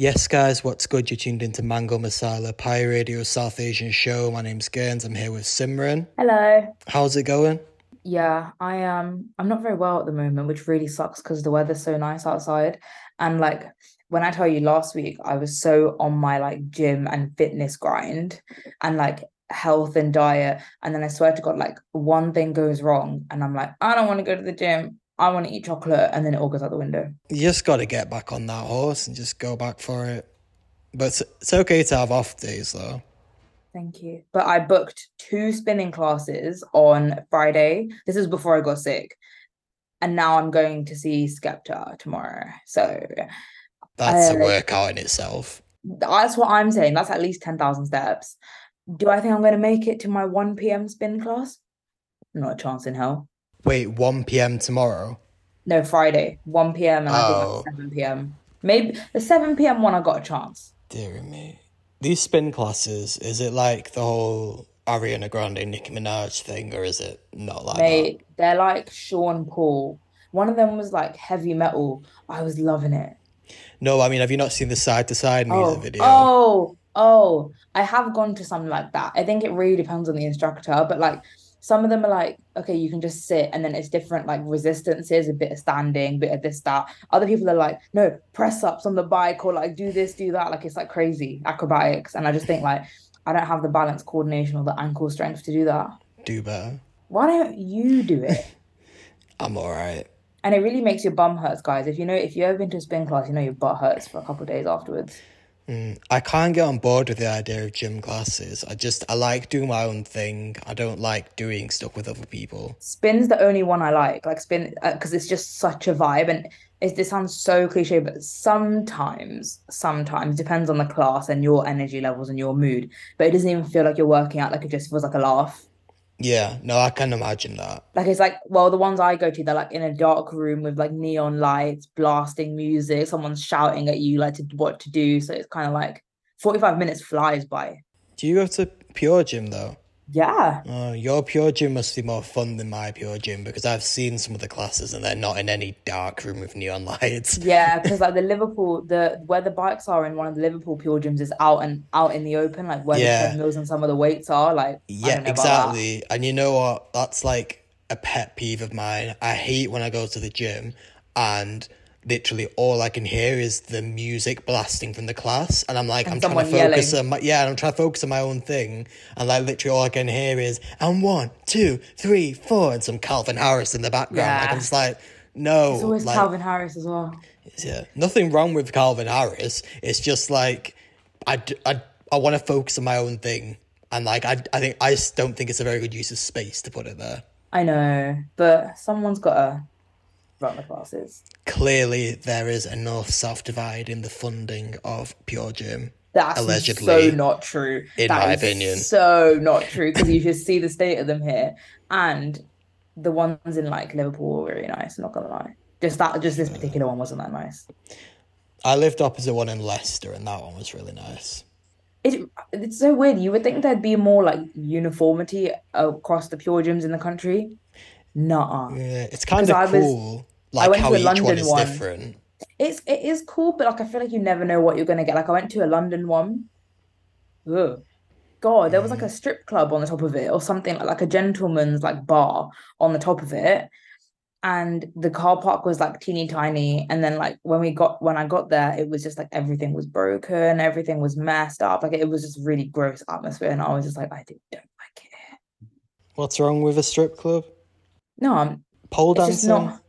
Yes, guys, what's good? You're tuned into Mango Masala Pie Radio South Asian show. My name's Gaines. I'm here with Simran. Hello. How's it going? Yeah, I am. Um, I'm not very well at the moment, which really sucks because the weather's so nice outside. And like when I tell you last week, I was so on my like gym and fitness grind and like health and diet. And then I swear to God, like one thing goes wrong, and I'm like, I don't want to go to the gym. I want to eat chocolate, and then it all goes out the window. You just got to get back on that horse and just go back for it. But it's, it's okay to have off days, though. Thank you. But I booked two spinning classes on Friday. This is before I got sick. And now I'm going to see Skepta tomorrow. So that's uh, a workout in itself. That's what I'm saying. That's at least 10,000 steps. Do I think I'm going to make it to my 1 p.m. spin class? Not a chance in hell. Wait, 1 p.m. tomorrow? No, Friday, 1 p.m. and oh. I think 7 p.m. Maybe the 7 p.m. one I got a chance. Dear me. These spin classes, is it like the whole Ariana Grande, Nicki Minaj thing, or is it not like Mate, that? They're like Sean Paul. One of them was like heavy metal. I was loving it. No, I mean, have you not seen the side to side music oh, video? Oh, oh, I have gone to something like that. I think it really depends on the instructor, but like some of them are like okay you can just sit and then it's different like resistances a bit of standing a bit of this that. Other people are like no press ups on the bike or like do this do that. Like it's like crazy acrobatics. And i just think like i don't have the balance coordination or the ankle strength to do that. Do better. Why don't you do it? I'm all right and it really makes your bum hurts guys. If you know if you've ever been to a spin class you know your butt hurts for a couple days afterwards Mm, I can't get on board with the idea of gym classes. I just I like doing my own thing. I don't like doing stuff with other people. Spin's the only one I like. Like spin because uh, it's just such a vibe and it, this sounds so cliche, but sometimes, sometimes depends on the class and your energy levels and your mood. But it doesn't even feel like you're working out. Like it just feels like a laugh. Yeah, no, I can imagine that. Like it's like, well, the ones I go to, they're like in a dark room with like neon lights, blasting music, someone's shouting at you like to what to do. So it's kind of like 45 minutes flies by. Do you go to Pure Gym though? Yeah. Oh, your pure gym must be more fun than my pure gym because I've seen some of the classes and they're not in any dark room with neon lights. Yeah, because like the Liverpool, the where the bikes are in one of the Liverpool pure gyms is out and out in the open, like where yeah. the treadmills and some of the weights are. Like yeah, exactly. And you know what? That's like a pet peeve of mine. I hate when I go to the gym and literally all I can hear is the music blasting from the class, and I'm like, and I'm trying to focus yelling. on my yeah, and I'm trying to focus on my own thing, and like literally all I can hear is and one, two, three, four, and some Calvin Harris in the background. Yeah. Like I'm just like, no, it's always like, Calvin Harris as well. Yeah, nothing wrong with Calvin Harris. It's just like I I I want to focus on my own thing, and like I I think I just don't think it's a very good use of space to put it there. I know, but someone's got to the classes. Clearly, there is a north south divide in the funding of Pure Gym. That's allegedly so not true. In that my opinion, so not true because you just see the state of them here, and the ones in like Liverpool were really nice. I'm not gonna lie, just that, just this particular one wasn't that nice. I lived opposite one in Leicester, and that one was really nice. It, it's so weird. You would think there'd be more like uniformity across the pure gyms in the country. Nah. Yeah, it's kind of cool. Like how each London one is one. different. It's it is cool, but like I feel like you never know what you're gonna get. Like I went to a London one. Ugh. God, there was like a mm. strip club on the top of it, or something like, like a gentleman's like bar on the top of it. And the car park was like teeny tiny. And then like when we got when I got there, it was just like everything was broken, everything was messed up. Like it was just really gross atmosphere. And I was just like, I don't like it. What's wrong with a strip club? No, I'm pole dancing. Not.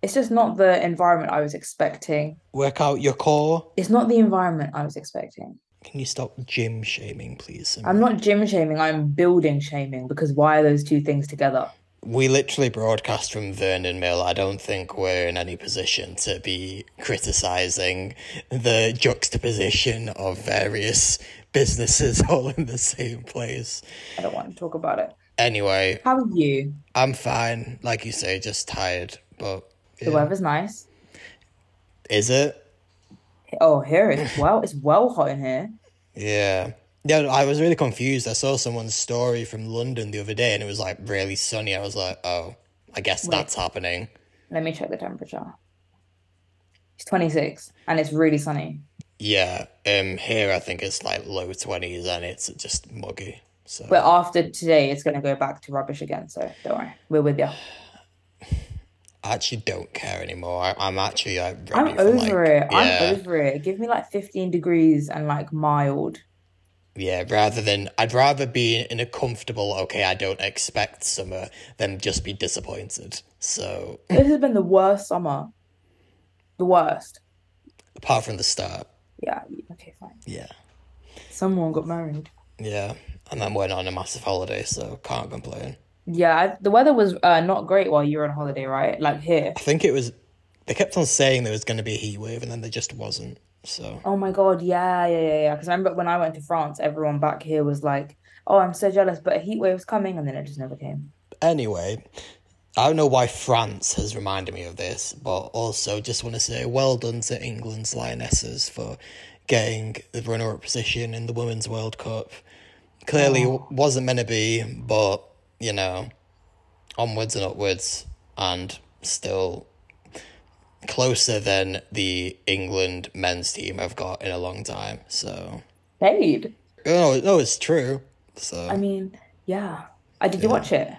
It's just not the environment I was expecting. Work out your core. It's not the environment I was expecting. Can you stop gym shaming, please? I'm not gym shaming. I'm building shaming because why are those two things together? We literally broadcast from Vernon Mill. I don't think we're in any position to be criticizing the juxtaposition of various businesses all in the same place. I don't want to talk about it. Anyway, how are you? I'm fine. Like you say, just tired, but yeah. the weather's nice. Is it? Oh, here it's well. It's well hot in here. Yeah. Yeah, I was really confused. I saw someone's story from London the other day and it was like really sunny. I was like, oh, I guess Wait. that's happening. Let me check the temperature. It's 26 and it's really sunny. Yeah, um, here I think it's like low twenties and it's just muggy. So But after today, it's going to go back to rubbish again. So don't worry, we're with you. I actually don't care anymore. I, I'm actually like I'm over like it. I'm over it. Give me like 15 degrees and like mild. yeah. Rather than I'd rather be in a comfortable. Okay, I don't expect summer than just be disappointed. So This has been the worst summer. The worst. apart from the start, Yeah, okay, fine. yeah, Someone got married. yeah. And then went on a massive holiday, so can't complain. Yeah, the weather was uh, not great while you were on holiday, right? Like here. I think it was. They kept on saying there was going to be a heat wave, and then there just wasn't. So Oh my God, yeah, yeah, yeah, yeah. Because I remember when I went to France, everyone back here was like, "Oh, I'm so jealous," but a heat wave's coming, and then it just never came. anyway, I don't know why France has reminded me of this, but also just want to say well done to England's Lionesses for getting the runner-up position in the Women's World Cup. Clearly Oh, wasn't meant to be, but you know, onwards and upwards, and still closer than the England men's team have got in a long time. So paid. Oh, no, no, it's true. So I mean, yeah. I did you yeah. watch it?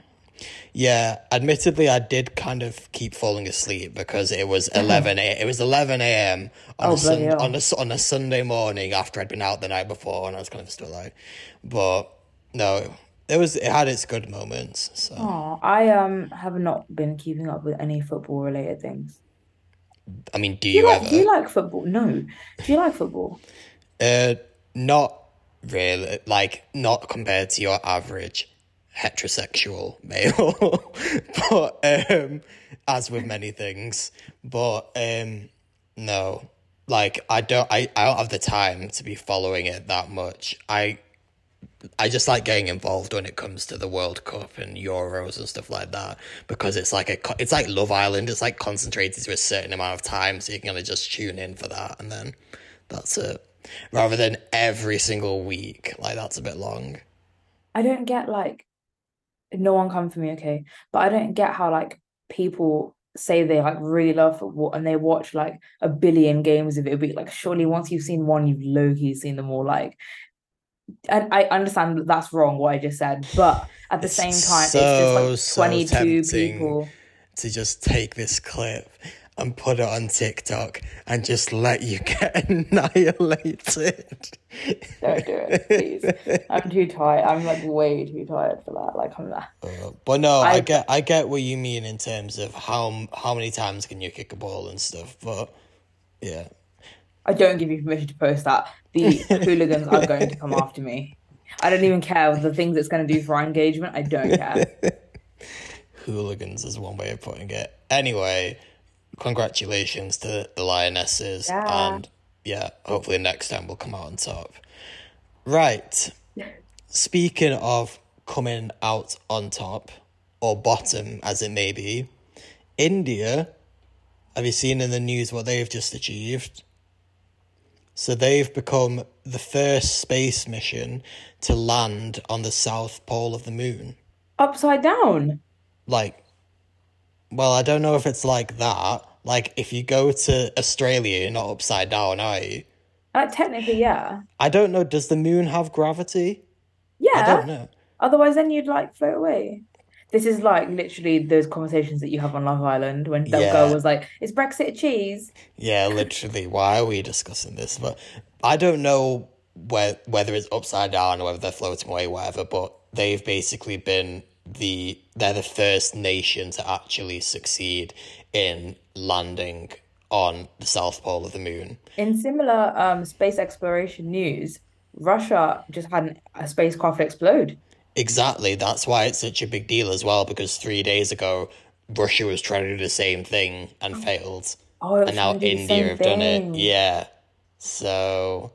Yeah, admittedly, I did kind of keep falling asleep because it was eleven. A, it was eleven a.m. on Oh, a sun on a on a Sunday morning after I'd been out the night before, and I was kind of still out. But no, it was it had its good moments. So Oh, I um have not been keeping up with any football related things. I mean, do Do you you like do you like football? No. Do you like football? Uh, not really. Like not compared to your average heterosexual male, but um, as with many things. But um, no, like I don't. I, I don't have the time to be following it that much. I I just like getting involved when it comes to the World Cup and Euros and stuff like that because it's like a it's like Love Island. It's like concentrated to a certain amount of time, so you can kind of just tune in for that, and then that's it. Rather than every single week, like that's a bit long. I don't get like no one come for me, okay? But I don't get how like people say they like really love football and they watch like a billion games of it a. Like surely once you've seen one, you've low-key seen them all. Like and I understand that that's wrong what I just said, but at the It's same time, it's just like 22 tempting people. to just take this clip and put it on TikTok and just let you get annihilated. Don't do it, please. I'm too tired. I'm like way too tired for that. Like I'm that. Uh, but no, I I get I get what you mean in terms of how how many times can you kick a ball and stuff. But yeah, I don't give you permission to post that. The hooligans are going to come after me. I don't even care the things it's going to do for our engagement. I don't care. hooligans is one way of putting it. Anyway, congratulations to the Lionesses, Yeah. and yeah, hopefully next time we'll come out on top. Right. Speaking of coming out on top or bottom, as it may be, India. Have you seen in the news what they've just achieved? So they've become the first space mission to land on the south pole of the moon. Upside down. Like, well, I don't know if it's like that. Like, if you go to Australia, you're not upside down, are you? Uh, technically, yeah. I don't know. Does the moon have gravity? Yeah. I don't know. Otherwise, then you'd like float away. This is like literally those conversations that you have on Love Island when that girl was like, "Is Brexit a cheese?" yeah, literally. Why are we discussing this? But I don't know where, whether it's upside down or whether they're floating away, whatever. But they've basically been the they're the first nation to actually succeed in landing on the south pole of the moon. In similar um space exploration news, Russia just had an, a spacecraft explode. Exactly. That's why it's such a big deal as well, because three days ago, Russia was trying to do the same thing and oh. failed. Oh, it was And now to India have done it. Yeah. So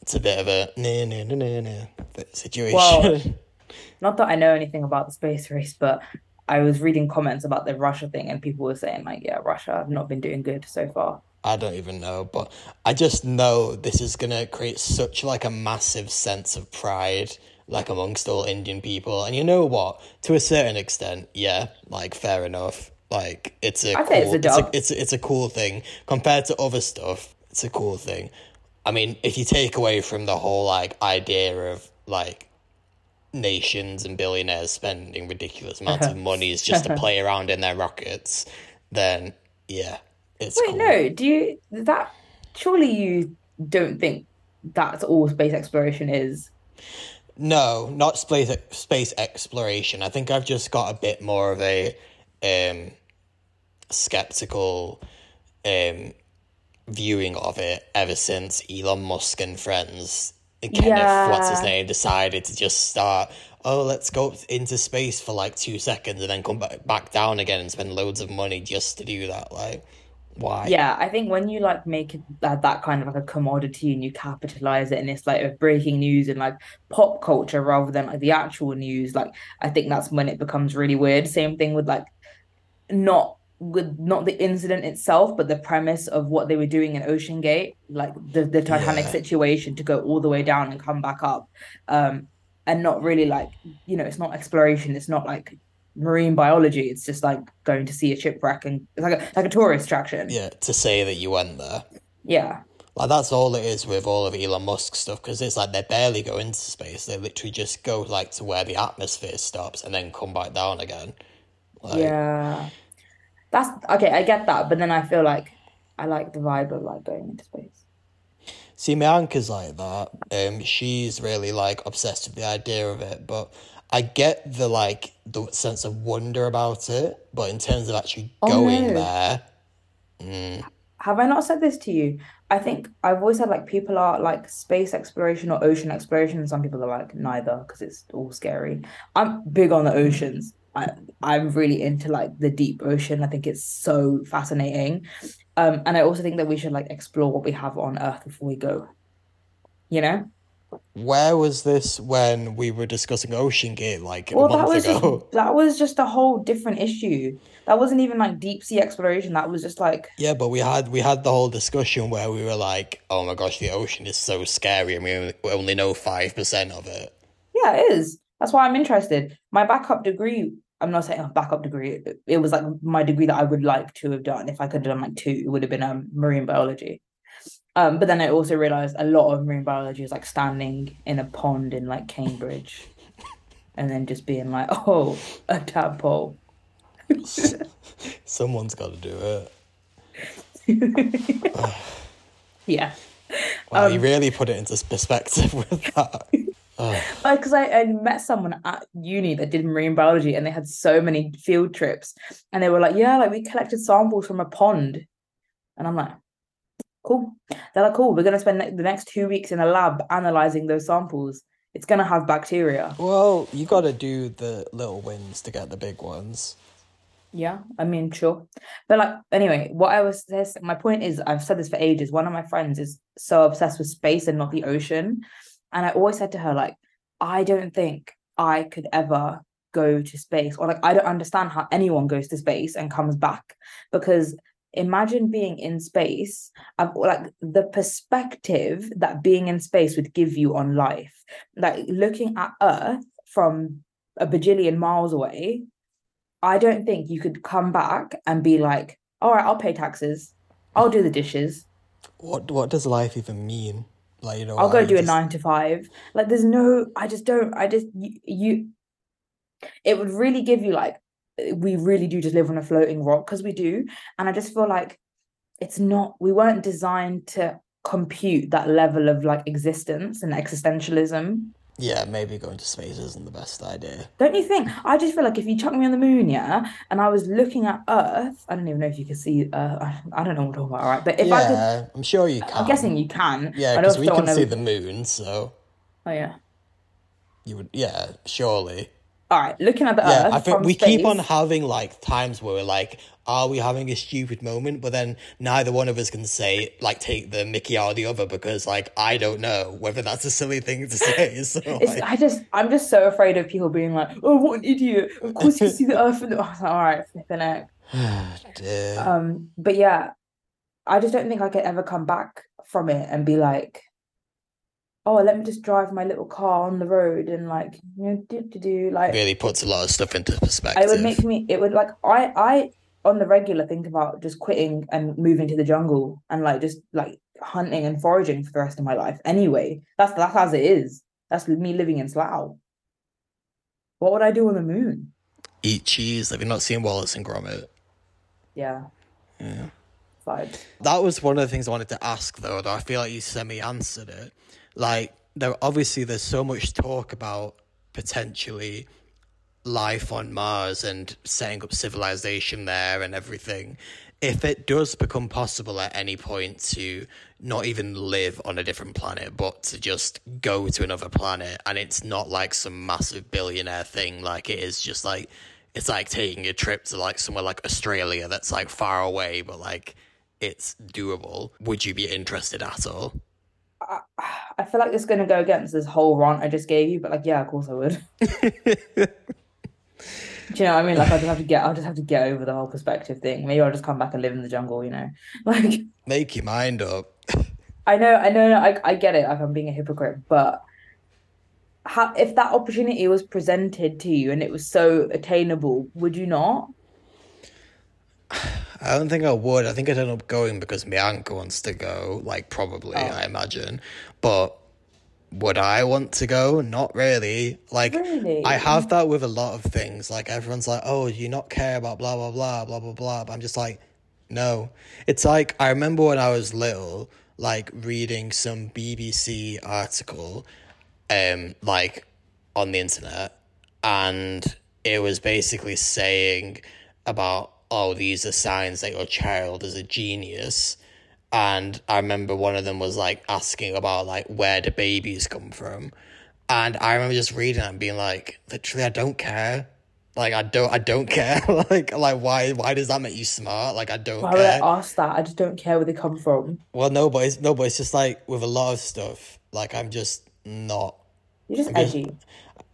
it's a bit of a no, no, no, no, no Well, situation. not that I know anything about the space race, but I was reading comments about the Russia thing, and people were saying like, "Yeah, Russia have not been doing good so far." I don't even know, but I just know this is gonna create such like a massive sense of pride, like amongst all Indian people. And you know what? To a certain extent, yeah, like fair enough. Like it's a say it's a it's a it's a, it's a cool thing compared to other stuff. It's a cool thing. I mean, if you take away from the whole like idea of like nations and billionaires spending ridiculous amounts of money is just to play around in their rockets, then yeah, it's Wait, cool. no, do you that surely you don't think that's all space exploration is? No, not space space exploration. I think I've just got a bit more of a um skeptical um viewing of it ever since Elon Musk and friends Kenneth, what's his name, decided to just start. Oh, let's go into space for like two seconds and then come back back down again and spend loads of money just to do that. Like, why? Yeah, I think when you like make it that, that kind of like a commodity and you capitalize it and it's like a breaking news and like pop culture rather than like the actual news, like I think that's when it becomes really weird. Same thing with like not with not the incident itself, but the premise of what they were doing in Ocean Gate, like the, the Titanic Yeah. situation to go all the way down and come back up. Um, and not really like, you know, it's not exploration, it's not like marine biology, it's just like going to see a shipwreck and it's like a like a tourist attraction. Yeah, to say that you went there. Yeah. Like that's all it is with all of Elon Musk stuff because it's like they barely go into space. They literally just go like to where the atmosphere stops and then come back down again. Like, Yeah. That's okay, I get that, but then I feel like I like the vibe of like going into space. See, my uncle's like that. Um, she's really like obsessed with the idea of it, but I get the like the sense of wonder about it. But in terms of actually Oh, going no. there, mm, Have I not said this to you? I think I've always said like people are like space exploration or ocean exploration, some people are like neither because it's all scary. I'm big on the oceans. I I'm really into like the deep ocean. I think it's so fascinating. Um, and I also think that we should like explore what we have on Earth before we go. You know? Where was this when we were discussing Ocean Gate like a Well, that was ago? just that was just a whole different issue. That wasn't even like deep sea exploration. That was just like Yeah, but we had we had the whole discussion where we were like, "Oh my gosh, the ocean is so scary, and we only, we only know five percent of it." Yeah, it is. That's why I'm interested. My backup degree, I'm not saying a backup degree, it, it was like my degree that I would like to have done. If I could have done like two, it would have been um, marine biology. Um, but then I also realized a lot of marine biology is like standing in a pond in like Cambridge and then just being like, oh, a tadpole. Someone's got to do it. Yeah. Wow, Um, you really put it into perspective with that. Because I, I met someone at uni that did marine biology and they had so many field trips and they were like, yeah, like we collected samples from a pond. And I'm like, cool. They're like, cool, we're going to spend ne- the next two weeks in a lab analyzing those samples. It's going to have bacteria. Well, you got to do the little wins to get the big ones. Yeah, I mean, sure. But like, anyway, what I was this, my point is, I've said this for ages. One of my friends is so obsessed with space and not the ocean. And I always said to her, like, I don't think I could ever go to space, or like, I don't understand how anyone goes to space and comes back. Because imagine being in space, I've, like the perspective that being in space would give you on life, like looking at Earth from a bajillion miles away. I don't think you could come back and be like, all right, I'll pay taxes. I'll do the dishes. What what does life even mean? Like you know, I'll go do a nine to five. Like, there's no, I just don't, I just, you, you, it would really give you like, we really do just live on a floating rock because we do. And I just feel like it's not, we weren't designed to compute that level of like existence and existentialism. Yeah, maybe going to space isn't the best idea. Don't you think? I just feel like if you chuck me on the moon, yeah, and I was looking at Earth, I don't even know if you can see. Uh, I, don't know what I'm talking about. All right, but if I could, yeah, I'm sure you can. I'm guessing you can. Yeah, because we can wanna- see the moon, so Oh yeah. you would. Yeah, surely. All right, looking at the Yeah, Earth I think we keep on having like times where we're like, are we having a stupid moment? But then neither one of us can say like take the Mickey out of the other because like I don't know whether that's a silly thing to say. So It's, like, I just, I'm just so afraid of people being like, "Oh, what an idiot! Of course you see the Earth." From the... Like, All right, flipping heck. dear. Um, but yeah, I just don't think I could ever come back from it and be like, "Oh, let me just drive my little car on the road and like, you know, do do do." Like, really puts a lot of stuff into perspective. it would make me. It would like I, I on the regular think about just quitting and moving to the jungle and like just like hunting and foraging for the rest of my life anyway. That's that's as it is. That's me living in Slough. What would I do on the moon? Eat cheese. Have you not seen Wallace and Gromit? Yeah. Yeah. Fine. That was one of the things I wanted to ask, though. Though I feel like you semi answered it. Like, there obviously there's so much talk about potentially life on Mars and setting up civilization there and everything. If it does become possible at any point to not even live on a different planet, but to just go to another planet, and it's not like some massive billionaire thing, like it is just like it's like taking a trip to like somewhere like Australia that's like far away, but like it's doable. Would you be interested at all? I, I feel like it's gonna go against this whole rant I just gave you, but like, yeah, of course I would. Do you know what I mean? Like I just have to get I'll just have to get over the whole perspective thing. Maybe I'll just come back and live in the jungle, you know? Like Make your mind up. I know, I know, I, I get it, like I'm being a hypocrite, but how if that opportunity was presented to you and it was so attainable, would you not? I don't think I would. I think I'd end up going because my uncle wants to go, like probably, Oh. I imagine. But would I want to go? Not really. Like Really? I have that with a lot of things. Like everyone's like, "Oh, do you not care about blah blah blah blah blah blah." But I'm just like, no. It's like I remember when I was little, like reading some BBC article, um, like on the internet, and it was basically saying about, oh, these are signs that your child is a genius. And I remember one of them was like asking about like where do babies come from, and I remember just reading it and being like, literally, I don't care. Like I don't, I don't care. like, like why, why does that make you smart? Like I don't Why would I ask that? I just don't care where they come from. Well, no, but it's no, but it's just like with a lot of stuff. Like I'm just not. You're just just- edgy.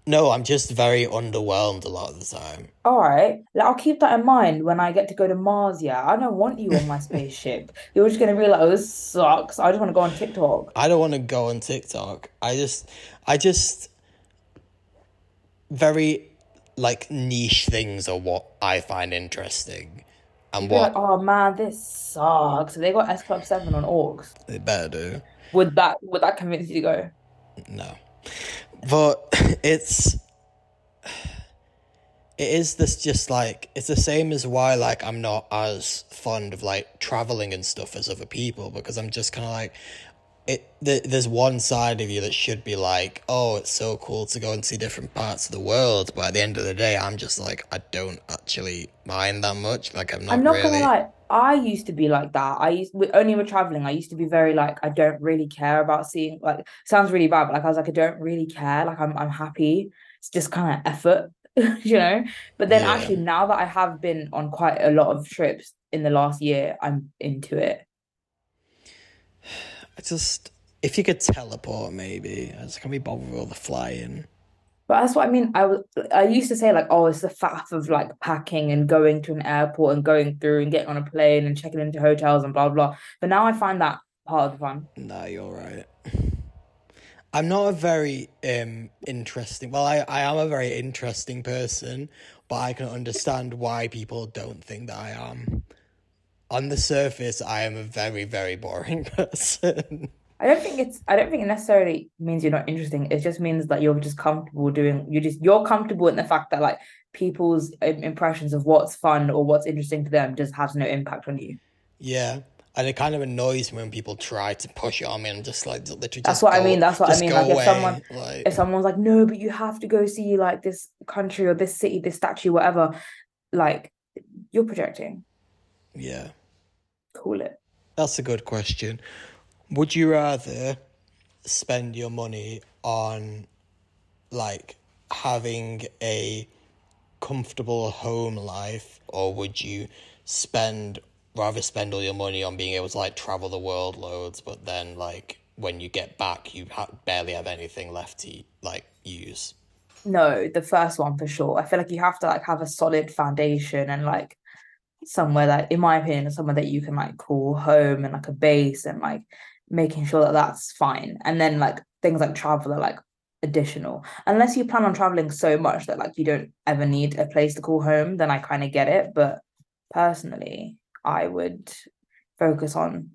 No, I'm just very underwhelmed a lot of the time. All right, like, I'll keep that in mind when I get to go to Mars. Yeah, I don't want you on my spaceship. You're just gonna be like, "Oh, this sucks." I just want to go on TikTok. I don't want to go on TikTok. I just, I just, very like niche things are what I find interesting, and Be like, what "Oh man, this sucks." They got S Club Seven on Orcs. they better do. Would that would that convince you to go? No, but it's it is this just like it's the same as why like I'm not as fond of like traveling and stuff as other people because I'm just kind of like it. Th- there's one side of you that should be like, oh, it's so cool to go and see different parts of the world, but at the end of the day, I'm just like I don't actually mind that much. Like I'm not, I'm not really. gonna lie. I used to be like that. I used only with traveling. I used to be very like I don't really care about seeing. Like sounds really bad, but like I was like I don't really care. Like I'm I'm happy. It's just kind of effort, you know. But then Yeah. actually, now that I have been on quite a lot of trips in the last year, I'm into it. I just if you could teleport, maybe I just can't be bothered with all the flying. But that's what I mean. I was I used to say like, oh, it's the faff of like packing and going to an airport and going through and getting on a plane and checking into hotels and blah blah. But now I find that part of the fun. No, you're right. I'm not a very um interesting. Well, I I am a very interesting person, but I can understand why people don't think that I am. On the surface, I am a very very boring person. I don't think it's I don't think it necessarily means you're not interesting. It just means that you're just comfortable doing you just you're comfortable in the fact that like people's impressions of what's fun or what's interesting to them just has no impact on you. yeah. And it kind of annoys me when people try to push it on me and just like literally That's just what I mean, that's what I mean, go like, if someone- like If someone's like, no, but you have to go see like this country or this city, this statue, whatever, like you're projecting. yeah. Cool it. That's a good question. Would you rather spend your money on like having a comfortable home life or would you spend rather spend all your money on being able to like travel the world loads but then like when you get back you ha- barely have anything left to like use No, the first one for sure. I feel like you have to like have a solid foundation and like somewhere that, in my opinion, somewhere that you can like call home and like a base and like making sure that that's fine. And then like things like travel are like additional. Unless you plan on traveling so much that like you don't ever need a place to call home, then I kind of get it. But personally, I would focus on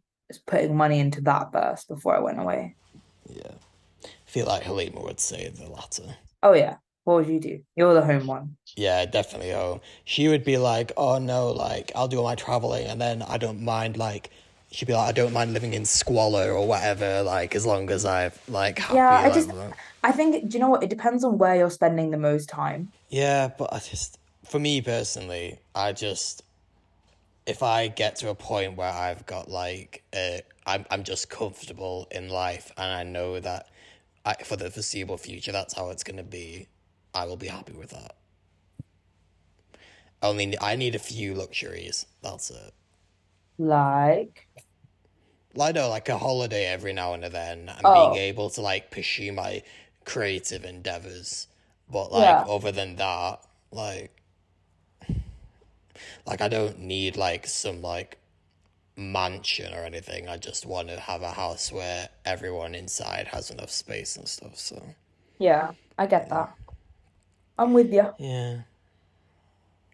putting money into that first before I went away. Yeah. I feel like Halima would say the latter. Oh yeah. What would you do? You're the home one. Yeah, definitely Oh, She would be like, oh no, like, I'll do all my traveling and then I don't mind, like, she'd be like, I don't mind living in squalor or whatever, like, as long as I've, like, happy. Yeah, I just, that. I think, do you know what? It depends on where you're spending the most time. Yeah, but I just, for me personally, I just, if I get to a point where I've got like, uh, I'm I'm just comfortable in life, and I know that, I, for the foreseeable future, that's how it's gonna be. I will be happy with that. Only I need a few luxuries. That's it. Like, Like no, like a holiday every now and then, and Oh. being able to like pursue my creative endeavors. But like Yeah. other than that, like like I don't need like some like mansion or anything. I just want to have a house where everyone inside has enough space and stuff. So yeah, I get that. I'm with you. yeah.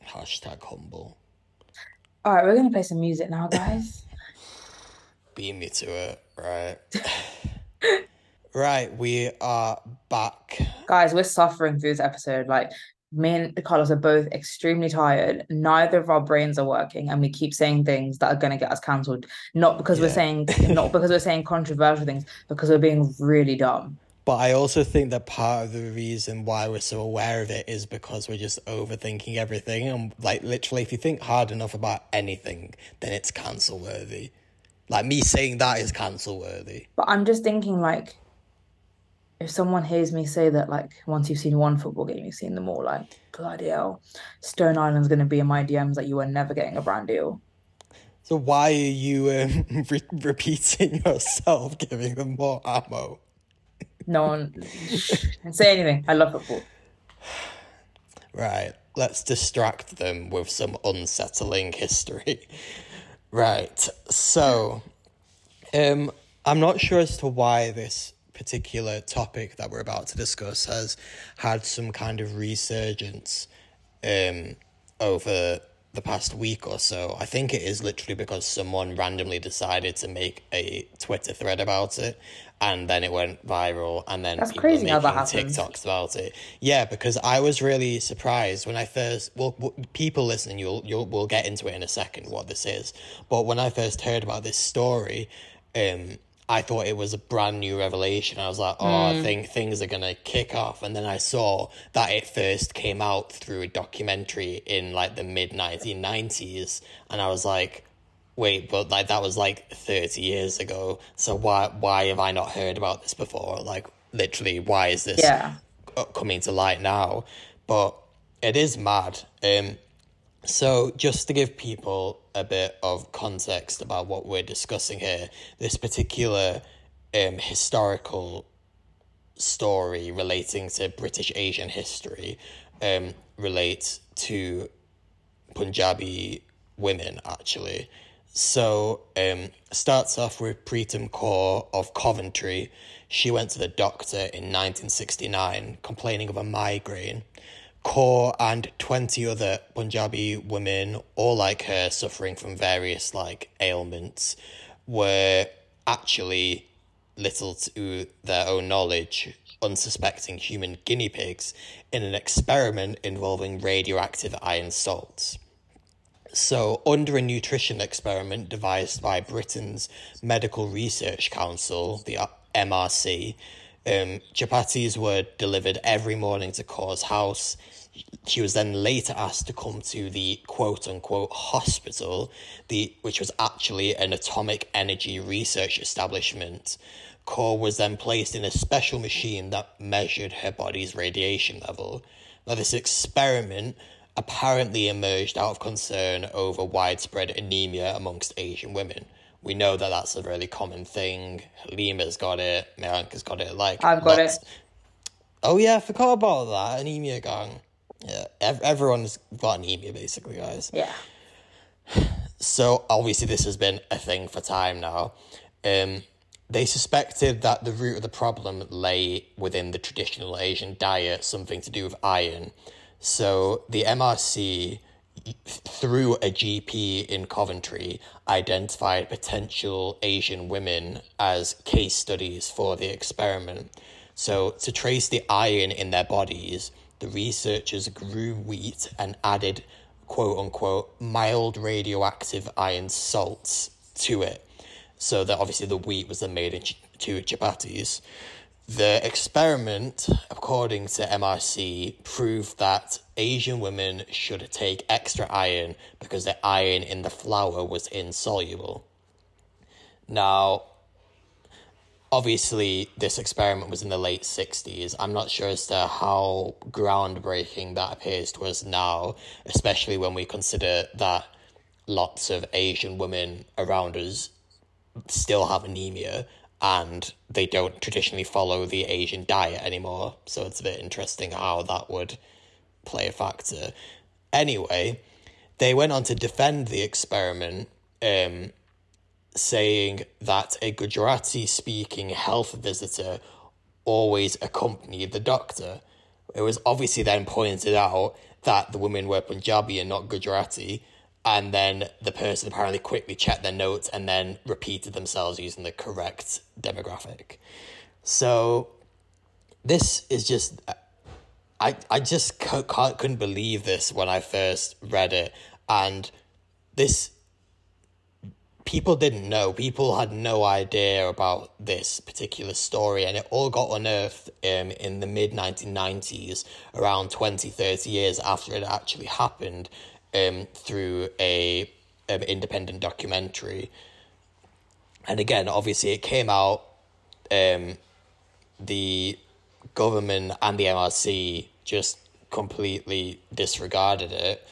Hashtag humble. All right, we're gonna play some music now, guys. Beat me to it, right? right, we are back. Guys, we're suffering through this episode. Like, me and Carlos are both extremely tired. Neither of our brains are working, and we keep saying things that are going to get us cancelled. Not because we're saying, not because we're saying controversial things, because we're being really dumb. But I also think that part of the reason why we're so aware of it is because we're just overthinking everything. And like literally, if you think hard enough about anything, then it's cancel worthy. Like me saying that is cancel worthy. But I'm just thinking, like, if someone hears me say that, like, once you've seen one football game, you've seen them all, like, bloody hell, Stone Island's going to be in my DMs that you are never getting a brand deal. So why are you um, re- repeating yourself, giving them more ammo? No one say anything. I love football. Right, let's distract them with some unsettling history. Right, so um, I'm not sure as to why this particular topic that we're about to discuss has had some kind of resurgence um, over the past week or so. I think it is literally because someone randomly decided to make a Twitter thread about it, and then it went viral, and then That's people crazy making. TikToks about it. Yeah, because I was really surprised when I first. Well, well, people listening, you'll you'll we'll get into it in a second what this is. But when I first heard about this story, um, I thought it was a brand new revelation. I was like, oh, Mm. I think things are gonna kick off. And then I saw that it first came out through a documentary in like the mid nineteen nineties, and I was like. Wait, but like that was like thirty years ago. So why why have I not heard about this before? Like literally, why is this Yeah. coming to light now? But it is mad. Um, so just to give people a bit of context about what we're discussing here, this particular um, historical story relating to British Asian history um, relates to Punjabi women actually. So um starts off with Preetam Kaur of Coventry. She went to the doctor in 1969 complaining of a migraine. Kaur and 20 other Punjabi women, all like her, suffering from various like ailments, were actually little to their own knowledge, unsuspecting human guinea pigs in an experiment involving radioactive iron salts. So, under a nutrition experiment devised by Britain's Medical Research Council, the MRC, um, chapatis were delivered every morning to Kaur's house. She was then later asked to come to the quote unquote hospital, the which was actually an atomic energy research establishment. Kaur was then placed in a special machine that measured her body's radiation level. Now, this experiment apparently emerged out of concern over widespread anemia amongst Asian women. We know that that's a really common thing. Halima's got it. Miranka's got it. Like I've got it. Oh yeah, I forgot about that anemia gang. Yeah, ev- everyone's got anemia basically, guys. Yeah. So obviously this has been a thing for time now. Um, they suspected that the root of the problem lay within the traditional Asian diet, something to do with iron. So the MRC through a GP in Coventry, identified potential Asian women as case studies for the experiment. So, to trace the iron in their bodies, the researchers grew wheat and added quote unquote mild radioactive iron salts to it. So that obviously the wheat was then made into chapatis. The experiment, according to MRC, proved that Asian women should take extra iron because the iron in the flour was insoluble. Now, obviously, this experiment was in the late 60s. I'm not sure as to how groundbreaking that appears to us now, especially when we consider that lots of Asian women around us still have anemia and they don't traditionally follow the Asian diet anymore. So it's a bit interesting how that would play a factor. Anyway, they went on to defend the experiment, um, saying that a Gujarati speaking health visitor always accompanied the doctor. It was obviously then pointed out that the women were Punjabi and not Gujarati, and then the person apparently quickly checked their notes and then repeated themselves using the correct demographic. So this is just I I just can't, couldn't believe this when I first read it. And this people didn't know. People had no idea about this particular story. And it all got unearthed um, in the mid 1990s around 20 30 years after it actually happened um, through a um, independent documentary. And again, obviously, it came out. Um, the government and the MRC just completely disregarded it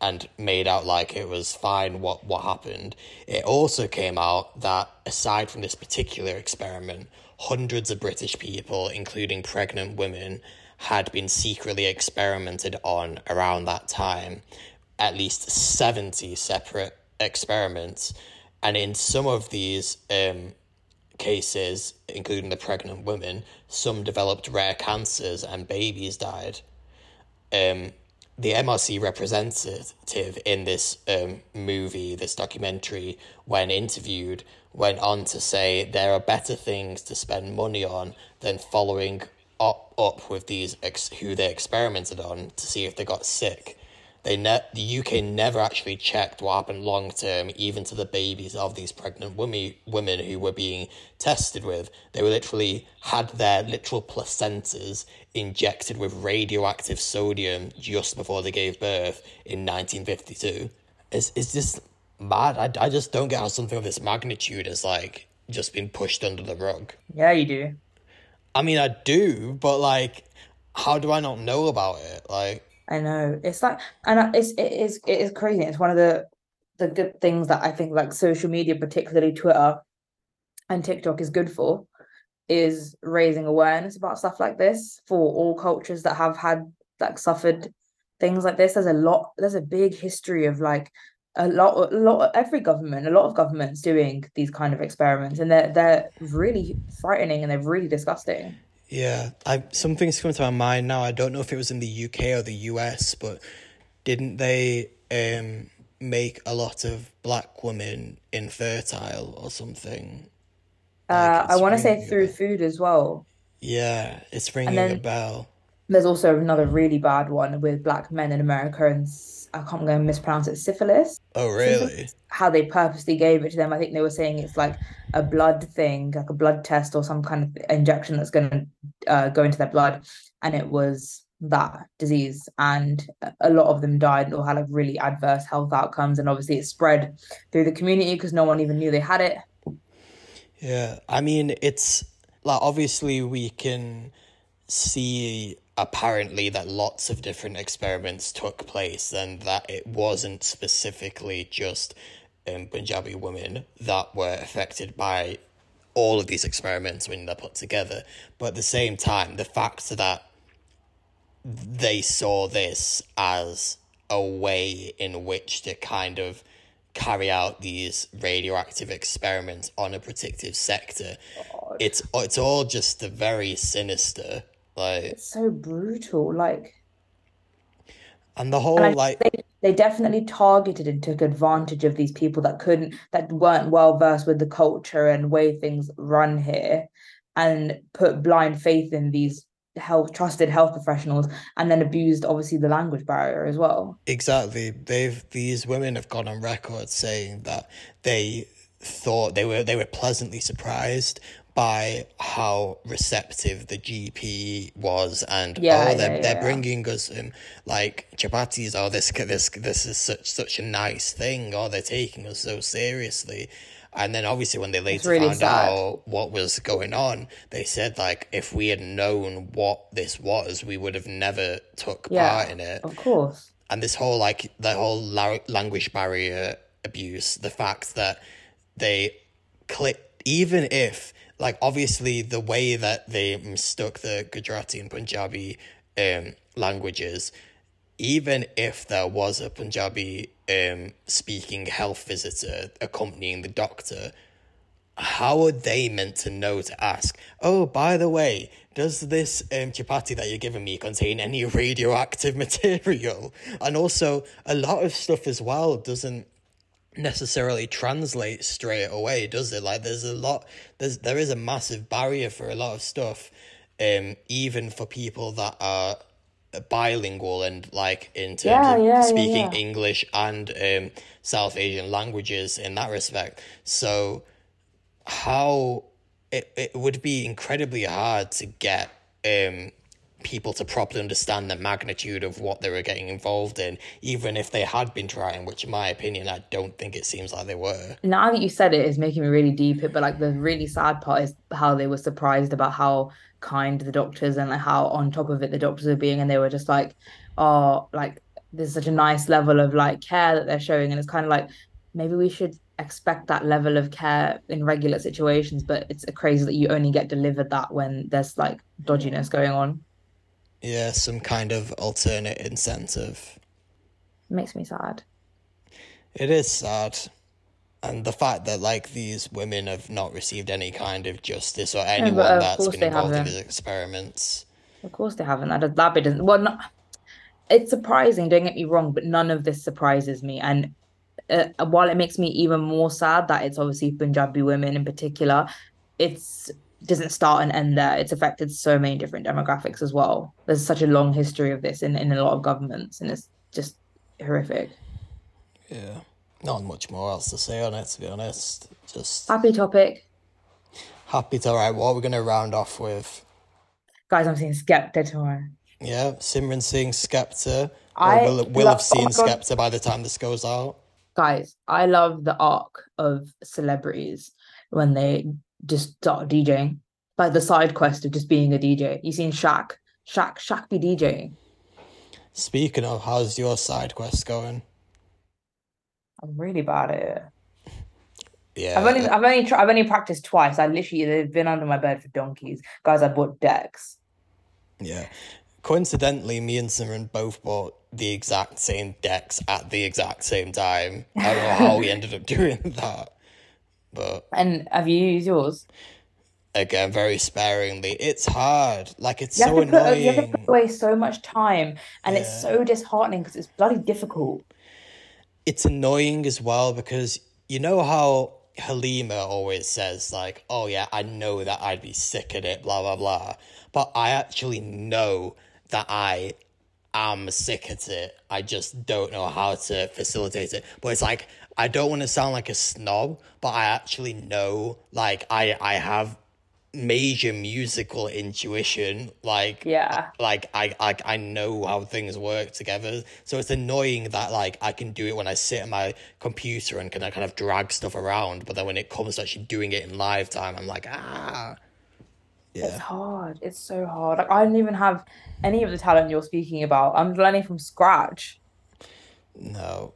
and made out like it was fine what what happened. It also came out that aside from this particular experiment, hundreds of British people, including pregnant women, had been secretly experimented on around that time, at least 70 separate experiments. And in some of these um, cases, including the pregnant women, some developed rare cancers and babies died. Um, the MRC representative in this um, movie, this documentary, when interviewed, went on to say there are better things to spend money on than following up, up with these ex- who they experimented on to see if they got sick they ne- the UK never actually checked what happened long term, even to the babies of these pregnant women, women who were being tested with. They were literally had their literal placentas injected with radioactive sodium just before they gave birth in 1952. It's, it's just mad. I, I just don't get how something of this magnitude is like just been pushed under the rug. Yeah, you do. I mean, I do, but like, how do I not know about it? Like, I know it's like, and it's it is it is crazy. It's one of the the good things that I think like social media, particularly Twitter and TikTok, is good for, is raising awareness about stuff like this for all cultures that have had like suffered things like this. There's a lot. There's a big history of like a lot, a lot. Every government, a lot of governments doing these kind of experiments, and they're they're really frightening and they're really disgusting. Yeah, I something's coming to my mind now. I don't know if it was in the UK or the US, but didn't they um make a lot of black women infertile or something? Uh, I want to say through food as well. Yeah, it's ringing a bell. There's also another really bad one with black men in America and I can't go and mispronounce it syphilis. Oh really? How they purposely gave it to them. I think they were saying it's like a blood thing, like a blood test or some kind of injection that's going to uh, go into their blood, and it was that disease and a lot of them died or had like really adverse health outcomes and obviously it spread through the community because no one even knew they had it yeah i mean it's like obviously we can see apparently that lots of different experiments took place and that it wasn't specifically just um, Punjabi women that were affected by all of these experiments when they're put together. But at the same time, the fact that they saw this as a way in which to kind of carry out these radioactive experiments on a protective sector, God. it's it's all just a very sinister like it's so brutal, like and the whole and like they, they definitely targeted and took advantage of these people that couldn't that weren't well versed with the culture and way things run here and put blind faith in these health trusted health professionals and then abused obviously the language barrier as well. Exactly. They've these women have gone on record saying that they thought they were they were pleasantly surprised by how receptive the GP was, and yeah, oh, they're yeah, they're yeah. bringing us um, like chapatis. Oh, this this this is such such a nice thing. Oh, they're taking us so seriously. And then obviously when they later really found sad. out what was going on, they said like if we had known what this was, we would have never took part in it of course and this whole like the whole la- language barrier abuse the fact that they click even if like obviously the way that they mistook the gujarati and punjabi um languages even if there was a punjabi um speaking health visitor accompanying the doctor how are they meant to know to ask oh by the way does this um, chapati that you're giving me contain any radioactive material? And also a lot of stuff as well doesn't necessarily translate straight away does it like there's a lot there's there is a massive barrier for a lot of stuff um even for people that are bilingual and like in terms Yeah, of yeah, speaking yeah. english and um south asian languages in that respect so how it, it would be incredibly hard to get um people to properly understand the magnitude of what they were getting involved in even if they had been trying which in my opinion i don't think it seems like they were now that you said it, it's making me really deep it. But like the really sad part is how they were surprised about how kind the doctors and like how on top of it the doctors are being, and they were just like, oh, like there's such a nice level of like care that they're showing, and it's kind of like maybe we should expect that level of care in regular situations. But it's crazy that you only get delivered that when there's like dodginess going on. Yeah some kind of alternate incentive It makes me sad. it is sad and the fact that like these women have not received any kind of justice or anyone but of that's been involved in these experiments Of course they haven't. That that bit doesn't. Well, not, it's surprising. Don't get me wrong, but none of this surprises me. And uh, while it makes me even more sad that it's obviously Punjabi women in particular, it's doesn't start and end there. It's affected so many different demographics as well. There's such a long history of this in in a lot of governments, and it's just horrific. yeah not much more else to say on it to be honest just Happy topic, happy to all right what we're going to round off with guys. I'm seeing Skepta tomorrow. Yeah, Simran seeing Skepta. I will, will love- have seen oh. Skepta by the time this goes out. Guys, I love the arc of celebrities when they just start DJing. Like the side quest of just being a DJ. You seen Shaq? Shaq, Shaq be DJing. Speaking of, how's your side quest going? I'm really bad at it. Yeah, I've only, I've only, tried, I've only practiced twice. I literally, they've been under my bed for donkeys. Guys, I bought decks. yeah. Coincidentally, me and Simran both bought the exact same decks at the exact same time. I don't know how we ended up doing that, but And have you used yours? again, very sparingly. It's hard. Like it's You so have to put, you have to annoying. put away so much time, and it's so disheartening because it's bloody difficult. it's annoying as well because you know how Halima always says like, "Oh yeah, I know that I'd be sick at it," blah blah blah. But I actually know that I am sick at it. I just don't know how to facilitate it. But it's like I don't want to sound like a snob, but I actually know like I I have major musical intuition like Yeah. like I, I I know how things work together. So it's annoying that like I can do it when I sit at my computer and can I kind of drag stuff around, but then when it comes to actually doing it in live time, I'm like ah. yeah. It's hard. It's so hard. Like I don't even have any of the talent you're speaking about. I'm learning from scratch. No.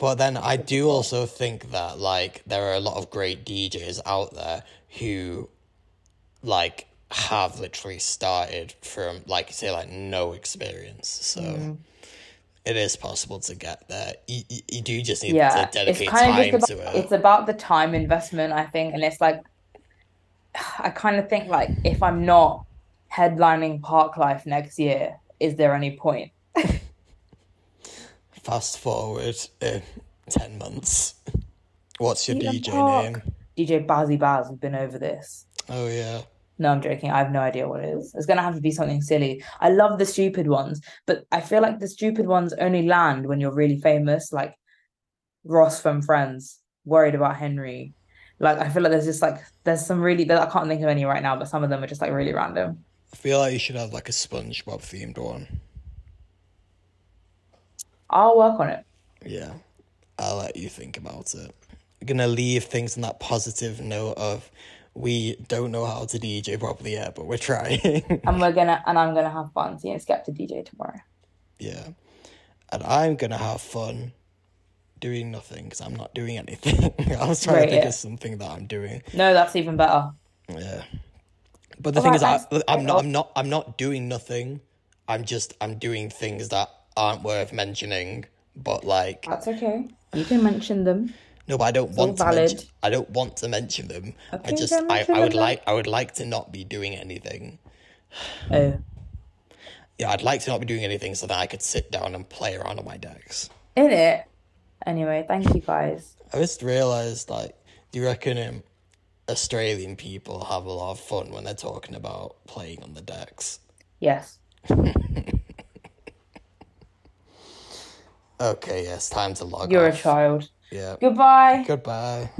But then I do also think that like there are a lot of great DJs out there who like have literally started from like say like no experience. So mm-hmm. it is possible to get there. You, you, you do just need Yeah, to it's dedicate kind time of just to about, it. it's about the time investment, I think, and it's like I kind of think like if I'm not headlining Parklife next year, is there any point? Fast forward uh, 10 months. What's your Eden DJ Park. name? DJ Bazzy Baz. We've been over this. Oh, yeah. No, I'm joking. I have no idea what it is. It's gonna have to be something silly. I love the stupid ones, but I feel like the stupid ones only land when you're really famous, like Ross from Friends, worried about Henry. Like I feel like there's just like there's some really I can't think of any right now, but some of them are just like really random. I feel like you should have like a SpongeBob themed one. I'll work on it. Yeah. I'll let you think about it. We're gonna leave things on that positive note of we don't know how to DJ properly yet, but we're trying. And we're gonna and I'm gonna have fun seeing Skepta DJ tomorrow. yeah. And I'm gonna have fun doing nothing because I'm not doing anything. I was trying Right, to think yeah. of something that I'm doing. No, that's even better. Yeah. But the thing Alright, is, I. I'm not. I'm not. I'm not doing nothing. I'm just. I'm doing things that aren't worth mentioning. But like, That's okay. You can mention them. no, but I don't want to. Mention, I don't want to mention them. I Okay, just. I, I would like. I would like to not be doing anything. Oh. Yeah, I'd like to not be doing anything so that I could sit down and play around on my decks. In it. Anyway, thank you guys. I just realised, like, do you reckon um, Australian people have a lot of fun when they're talking about playing on the decks? Yes. Okay, yes, time to log You're a child. Yeah. Goodbye. Goodbye.